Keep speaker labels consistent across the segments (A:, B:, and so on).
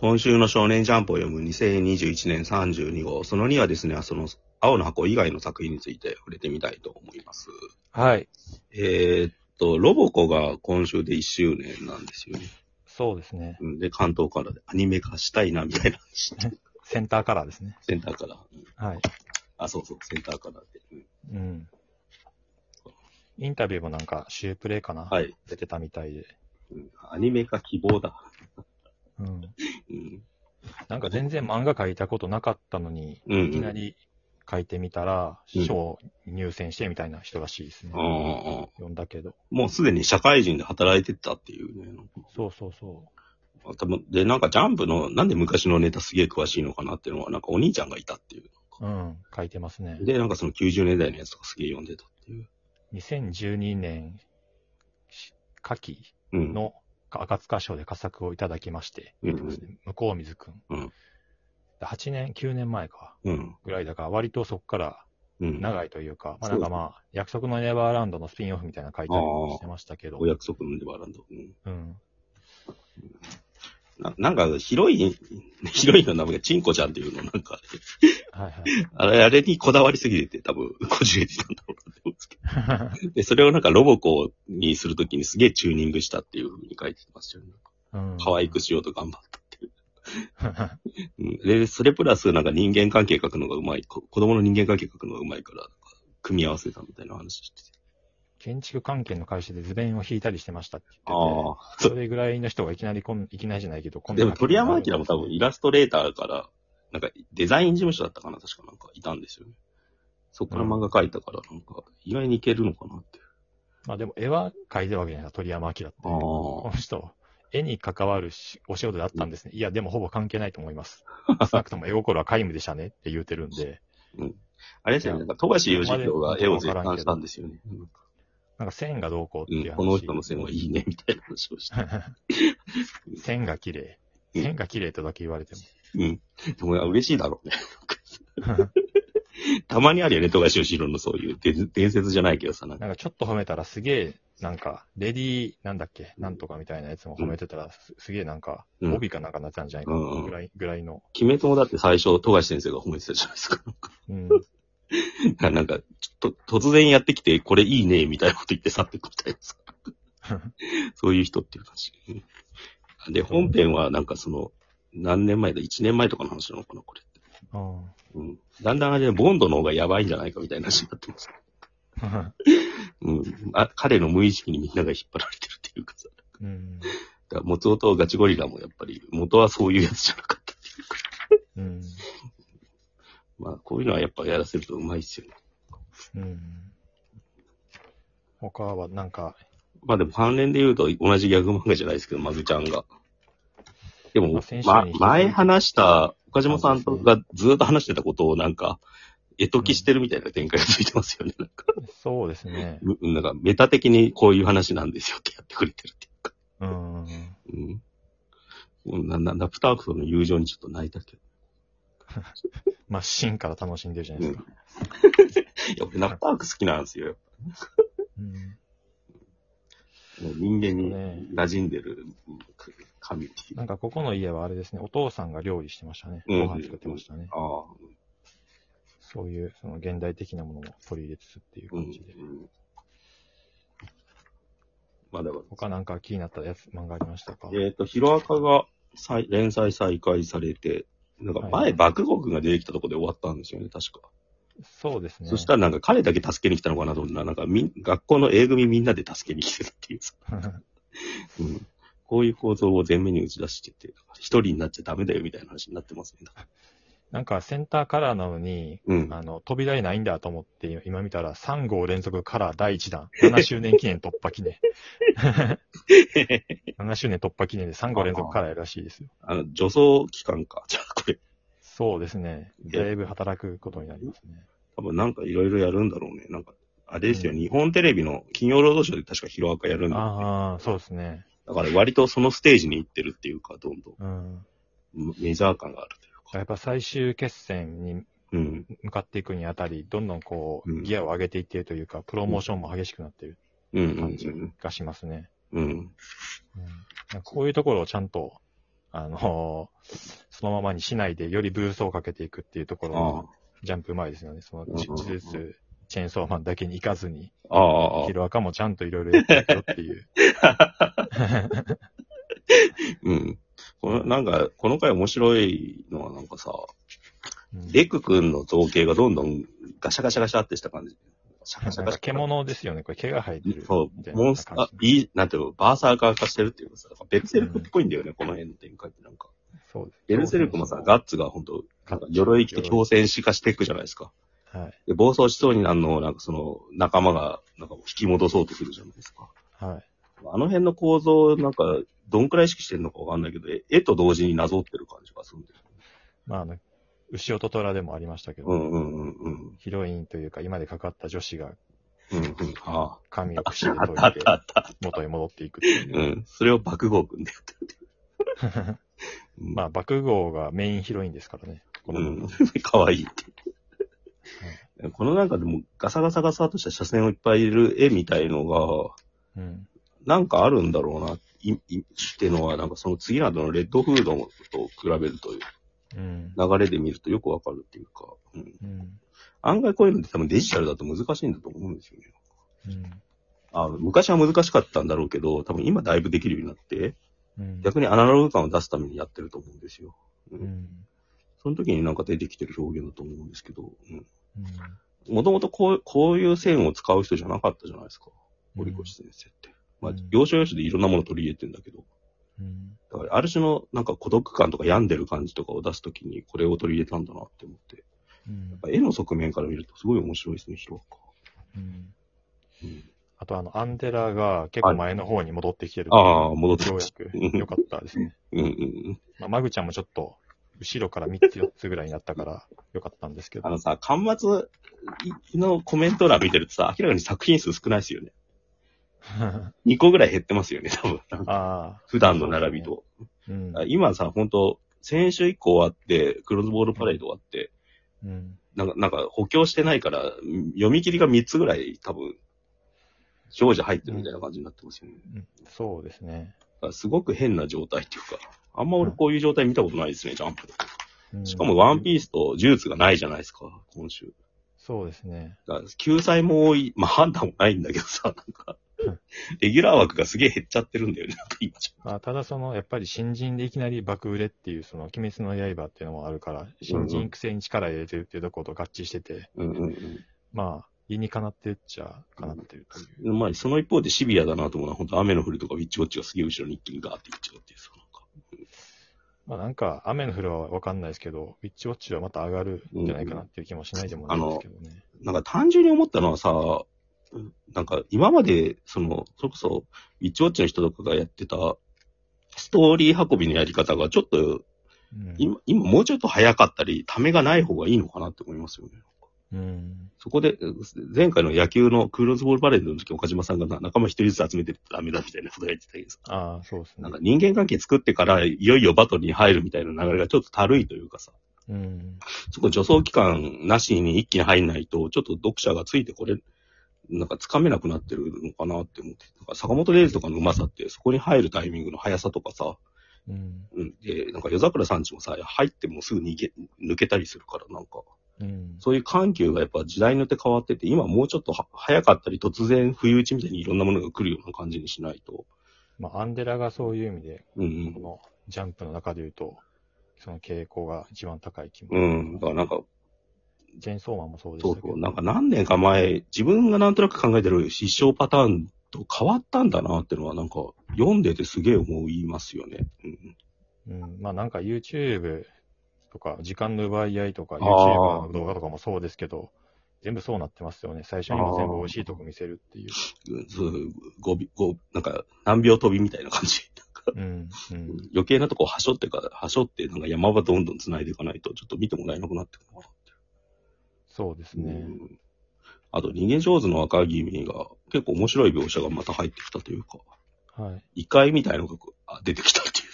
A: 今週の少年ジャンプを読む2021年32号、その2はですね、その青の箱以外の作品について触れてみたいと思います。
B: はい。
A: えーっと、ロボコが今週で1周年なんですよね。
B: そうですね。
A: うんで、関東からでアニメ化したいな、みたいな話。
B: センターカラーですね。
A: センターから。うん
B: はい。
A: あ、そうそう、センターからで。うん
B: うん。インタビューもなんか、シュープレイかな、
A: はい。
B: 出てたみたいで。
A: うんアニメ化希望だ。
B: うん。
A: うん。
B: なんか全然漫画描いたことなかったのに、
A: うん、うん。
B: いきなり描いてみたら、
A: うん
B: 賞入選してみたいな人らしいですね。読んだけど。
A: もうすでに社会人で働いてたっていうね。
B: そうそうそ
A: 多分で、なんかジャンプの、なんで昔のネタすげえ詳しいのかなっていうのは、なんかお兄ちゃんがいたっていう。
B: う。うん。書いてますね。
A: で、なんかその90年代のやつとかすげえ読んでたっていう。
B: 2012年、し夏季
A: うん。
B: の赤塚賞で佳作をいただきまして、向こう水くん。
A: うん
B: 8年、9年前か、
A: うん。
B: ぐらいだから、割とそこから
A: うん。
B: 長いというか、なんかまあ、約束のネバーランドのスピンオフみたいなの書いたりもしてましたけど
A: お、約束のネバーランド。うん。
B: うん。
A: ななんか、ヒロイン、ヒロインの名前がチンコちゃんっていうの、なんか、
B: はい
A: あれ、あれにこだわりすぎてて、多分、こじれてたんだろうなって思うんですけ
B: はい。
A: ど。で、それをなんかロボコにするときにすげえチューニングしたっていう風に書いてましたよね。
B: うん。
A: 可愛くしようと頑張ったっていう。うんで、それプラスなんか人間関係書くのがうまい、こ子供の人間関係書くのがうまいから、組み合わせたみたいな話してて。
B: 建築関係の会社で図面を引いたりしてましたって言ってて、
A: ああ。
B: それぐらいの人がいきなりこん、いきなりじゃないけど、こんな
A: でも鳥山明も多分イラストレーターから、なんかデザイン事務所だったかな確かなんかいたんですよね。そこから漫画描いたから、なんか意外にいけるのかなっていう。
B: まあでも絵は描いてるわけじゃないですか、鳥山明って。
A: あ
B: この人、絵に関わるしお仕事であったんですね。いや、でもほぼ関係ないと思います。少なくとも絵心は皆無でしたねって言うてるんで、
A: あれですよね。なんか富樫義弘が絵を絶賛したんですよね。うん
B: なんか線がどうこうっていう話。
A: うんこの人の線はいいね、みたいな話をして。
B: 線が綺麗。
A: うん
B: 線が綺麗とだけ言われても。
A: うん。でも嬉しいだろうね。たまにあるよね、富樫義弘のそういう伝伝説じゃないけどさ、なんか
B: なんかちょっと褒めたらすげえ、なんか、レディー、なんだっけ、なんとかみたいなやつも褒めてたら、すすげえなんか、
A: うん
B: 帯かなんかなってたんじゃないか
A: うんうん
B: ぐらい、ぐらいの。
A: 鬼滅もだって最初、富樫先生が褒めてたじゃないですか。
B: うん。
A: なんか、ちょっと、突然やってきて、これいいね、みたいなこと言って去っていくみたいなさ。そういう人っていう感じ。で、本編はなんかその、何年前だ ?1 年前とかの話なのかな、これ。
B: うん
A: うん。だんだんあれ、ボンドの方がやばいんじゃないかみたいな話になってます。うん。あ彼の無意識にみんなが引っ張られてるっていうかさ。
B: うん。
A: だから元々ガチゴリラもやっぱり、元はそういうやつじゃなかったっていうか。
B: うん。
A: まあ、こういうのはやっぱやらせるとうまいっすよね。
B: うん。他はなんか、
A: まあでも関連で言うと同じギャグ漫画じゃないですけど、マグちゃんが。でも
B: ま
A: 前話した、岡島さんとがずっと話してたことをなんか、絵解きしてるみたいな展開がついてますよね。なんか、
B: そうですね。
A: むなんかメタ的にこういう話なんですよってやってくれてるっていうか。
B: うん。
A: うん。うんな、な、ナプタークとの友情にちょっと泣いたけど。
B: まあ、芯から楽しんでるじゃないですか。
A: いや、俺ナプターク好きなんですよ。
B: うん。
A: 人間に
B: ね
A: 馴染んでる神っていう。
B: なんか、ここの家はあれですね、お父さんが料理してましたね。
A: うん
B: ご飯作ってましたね。
A: ああ、
B: そういう、その現代的なものも取り入れつつっていう
A: うん。
B: 感じで。
A: うんまあだから、
B: 他なんか気になったやつ、漫画ありましたか？
A: えっ、と、ヒロアカが再連載再開されて、なんか
B: はい
A: 前、爆豪君が出てきたところで終わったんですよね、確か。
B: そうですね。
A: そしたらなんか彼だけ助けに来たのかなと思ったら、なんかみん、学校の A 組みんなで助けに来てたっていうさ、うん。こういう構造を前面に打ち出してて、一人になっちゃダメだよみたいな話になってますね。
B: なんかセンターカラーなのに、
A: うん。
B: あの、扉絵ないんだと思って、今見たら3号連続カラー第1弾、7周年記念突破記念。7周年突破記念で3号連続カラーやるらしいですよ。
A: あの、女装期間か。じゃあこれ、
B: そうですね。だいぶ働くことになりますね。
A: 多分なんかいろいろやるんだろうね。なんか、あれですよ、
B: うん
A: 日本テレビの金曜ロードショーで確かヒロアカやるんだよね
B: ああ、そうですね。
A: だから割とそのステージに行ってるっていうか、どんどん
B: うん。
A: メジャー感があるというか。
B: やっぱ最終決戦に
A: うん。
B: 向かっていくにあたり、どんどんこ
A: う
B: ギアを上げていっているというか、プロモーションも激しくなっている
A: うん
B: がしますね。
A: うん。うん。
B: うん、こういうところをちゃんとあのそのままにしないで、よりブーストをかけていくっていうところ
A: あ
B: のジャンプうまいですよね。その、
A: うんうんうん
B: 呪術、チェーンソーマンだけに行かずに、
A: ああ、ああ
B: ヒロアカもちゃんといろいろやっていくよっていう。
A: うん。この、なんか、この回面白いのはなんかさ、
B: うん
A: レク君の造形がどんどんガシャガシャガシャってした感じ。シャガシャガシャ。
B: 獣ですよね。これ毛が生えてる。
A: そうモンスター、いい、なんていうの、バーサーカー化してるっていうかさ、ベルセルクっぽいんだよね、この辺の展開ってなんか。
B: そうです。
A: ベルセルクもさ、ガッツが本当なんか鎧着て強戦士化していくじゃないですか。
B: はい。
A: で、暴走しそうになるのを、なんかその、仲間が、なんか引き戻そうとするじゃないですか。
B: はい。
A: あの辺の構造、なんか、どんくらい意識してるのかわかんないけど、絵絵と同時になぞってる感じがするんですよ。
B: まあ、あの、牛音虎でもありましたけど、
A: うんうんうんうん。
B: ヒロインというか、今でかかった女子が
A: うんうん。あ
B: 髪を櫛で
A: あ。あったあ
B: 解いて
A: ったあった。
B: 元へ戻っていくっていう う。
A: ん。それを爆豪君でやってる
B: まあ、爆豪がメインヒロインですからね。この
A: うん。かわいいって。この中でもガサガサガサとした斜線をいっぱいいる絵みたいのが、
B: うん。
A: なんかあるんだろうな、い、い、っていうのは、なんかその次などのレッドフードと比べるという
B: うん。
A: 流れで見るとよくわかるっていうか、うん。
B: うん。
A: 案外こういうのって多分デジタルだと難しいんだと思うんですよね。
B: うん。
A: あ昔は難しかったんだろうけど、多分今だいぶできるようになって、
B: うん。
A: 逆にアナログ感を出すためにやってると思うんですよ。う。
B: うんん。
A: その時になんか出てきてる表現だと思うんですけど、うん。
B: うん。
A: もともとこう、こういう線を使う人じゃなかったじゃないですか。堀越先生って。まあ
B: うん、
A: 要所要所でいろんなものを取り入れてんだけど、
B: うん。
A: だからある種のなんか孤独感とか病んでる感じとかを出すときにこれを取り入れたんだなって思って。
B: うん
A: やっぱ絵の側面から見るとすごい面白いですね、ヒロアカ。
B: うん。
A: うん、
B: あと、あの、アンデラが結構前の方に戻ってきてる。
A: ああ、戻って
B: ようや。く良かったですね。
A: うんうん。
B: まあ、マグちゃんもちょっと、後ろから3つ4つぐらいになったから良かったんですけど。
A: あのさ、端末のコメント欄見てるとさ、明らかに作品数少ないですよね。2個ぐらい減ってますよね、多分。
B: ああ。
A: 普段の並びと。
B: うん。
A: 今さ、本当先週以降終わって、クロスボールパレード終わって、
B: うん。
A: なんか、なんか補強してないから、読み切りが3つぐらい多分、常時入ってるみたいな感じになってますよね。
B: うんそうですね。
A: すごく変な状態っていうか、あんま俺こういう状態見たことないですね、ジャンプで。
B: うん
A: しかもワンピースとジューツがないじゃないですか、今週。
B: そうですね。
A: 救済も多い、まあ判断もないんだけどさ、なんか
B: うん、
A: レギュラー枠がすげえ減っちゃってるんだよね、なんか今じ
B: まあ、ただその、やっぱり新人でいきなり爆売れっていう、その、鬼滅の刃っていうのもあるから、新人育成に力入れてるっていうところと合致してて、
A: ゃ。うんうん
B: まあ、理にかなってるっちゃ、かなってるという。
A: うん。まあ、その一方でシビアだなと思うのは、本当雨の降るとかウィッチウォッチがすげえ後ろに一気にガーっていっちゃうっていうさ、なんか。
B: まあなんか、雨の降るはわかんないですけど、ウィッチウォッチはまた上がるんじゃないかなっていう気もしないでもないですけどね。
A: なんか単純に思ったのはさ、なんか今まで、その、それこそ、ウィッチウォッチの人とかがやってた、ストーリー運びのやり方がちょっと、
B: うん。
A: 今、今もうちょっと早かったり、ためがない方がいいのかなって思いますよね。
B: うん。
A: そこで、前回の野球のクーロスボールパレードの時、岡島さんがな仲間一人ずつ集めてってダメだみたいなこと言ってたけどさ、
B: ああ、そうですね
A: なんか。人間関係作ってから、いよいよバトルに入るみたいな流れがちょっとたるいというかさ、
B: うん。
A: そこ助走期間なしに一気に入んないと、ちょっと読者がついてこれ、なんかつかめなくなってるのかなって思って。か坂本レイズとかのうまさって、そこに入るタイミングの速さとかさ、
B: うん。
A: うん。で、なんか夜桜さんちもさ、入ってもすぐ逃げ、抜けたりするから、なんか、
B: うん。
A: そういう緩急がやっぱ時代によって変わってて、今もうちょっとは早かったり、突然不意打ちみたいにいろんなものが来るような感じにしないと。
B: まあ、アンデラがそういう意味で、
A: うん
B: このジャンプの中で言うと、その傾向が一番高い気も。
A: うん。うん。だからなんか、
B: チェーンソーマンもそうでしたけど。
A: そうそう。なんか何年か前、自分がなんとなく考えてる失笑パターンと変わったんだなっていうのは、なんか読んでてすげえ思いますよね。うん。
B: うん。まあなんか YouTube とか、時間の奪い合いとか、
A: あ
B: YouTube
A: ー
B: の動画とかもそうですけど、全部そうなってますよね。最初にも全部美味しいとこ見せるっていう。
A: うんそう、ごび、ご、なんか何秒飛びみたいな感じ。
B: うん。うん。
A: 余計なとこはしょってか、はしょって、なんか山場どんどん繋いでいかないと、ちょっと見てもらえなくなってくるな。
B: そうですね。
A: うんあと、逃げ上手の赤君が結構面白い描写がまた入ってきたというか、
B: はい。
A: 異界みたいなのが出てきたっていう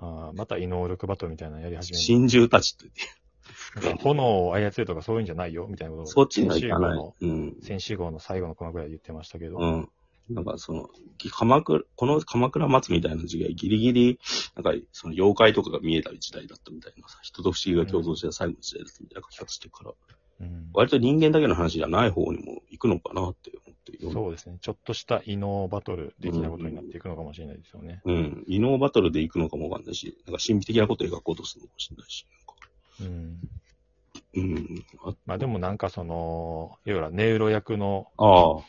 A: さ、
B: あーまた異能力バトルみたいなのやり始める。
A: 真珠たちって、
B: なんか炎を操るとかそういうんじゃないよみたいなことを
A: そっちにはいかない
B: 先週号の。
A: うん。
B: 先週号の最後のコマぐらいで言ってましたけど、
A: うん。なんかその、鎌倉、この鎌倉松みたいな時代、ギリギリ、なんかその妖怪とかが見えた時代だったみたいなさ、人と不思議が共存してた最後の時代だったみたいな書き方してるから、
B: うん。
A: 割と人間だけの話じゃない方にも行くのかなって思って
B: そうですね。ちょっとした異能バトル的なことになっていくのかもしれないですよね。
A: うん。異能バトルで行くのかもわかんないし、なんか神秘的なことを描こうとするのかもしれないし。
B: うん。
A: うん。あ
B: まあでもなんかその、いわゆるネウロ役の
A: あ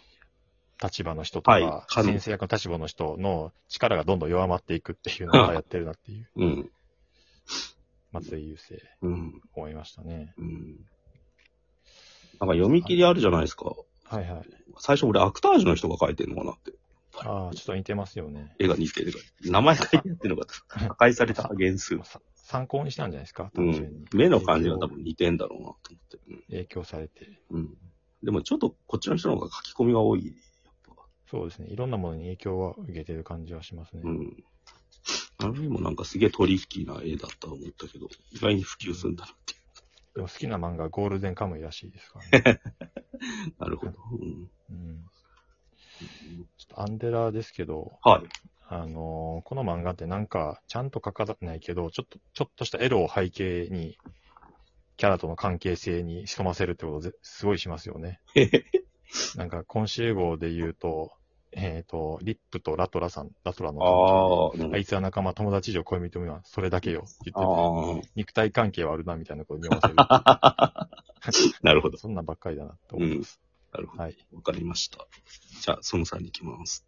B: 立場の人とか、
A: はいか
B: 先生役の立場の人の力がどんどん弱まっていくっていうのがやってるなっていう、
A: うん。
B: 松井優生、
A: うん。
B: 思いましたね。
A: うん。なんか読み切りあるじゃないですか。
B: はいはい。
A: 最初俺アクタージュの人が書いてるのかなって。
B: ああ、ちょっと似てますよね。
A: 絵が似てる。名前書いてやっ てるのか。破壊された原数。
B: さ参考にしたんじゃないですか？
A: う
B: 単純に
A: ん。目の感じが多分似てんだろうなと思って。
B: 影響されて。
A: うん。うん。でもちょっとこっちの人の方が書き込みが多い。やっぱ
B: そうですね。いろんなものに影響は受けてる感じはしますね。
A: うん。あの絵もなんかすげえトリッキーな絵だったと思ったけど、意外に普及するんだなってい
B: でも好きな漫画はゴールデンカムイらしいですからね。
A: う。なるほど。うん。
B: うん。ちょっとアンデラですけど、
A: はい。
B: あのーこの漫画ってなんか、ちゃんと書かないけど、ちょっと、ちょっとしたエロを背景に、キャラとの関係性に潜ませるってことぜすごいしますよね。なんか、今週号で言うと、えっ、と、リップとラトラさん、ラトラの
A: ああ、
B: あいつは仲間、友達以上恋人未満、それだけよ、って言ってて、
A: あ
B: 肉体関係はあるな、みたいなことを読ませる。
A: あ。なるほど。
B: そんなんばっかりだな、と思います。
A: なるほど。
B: はい。
A: わかりました。じゃあ、その3に行きます。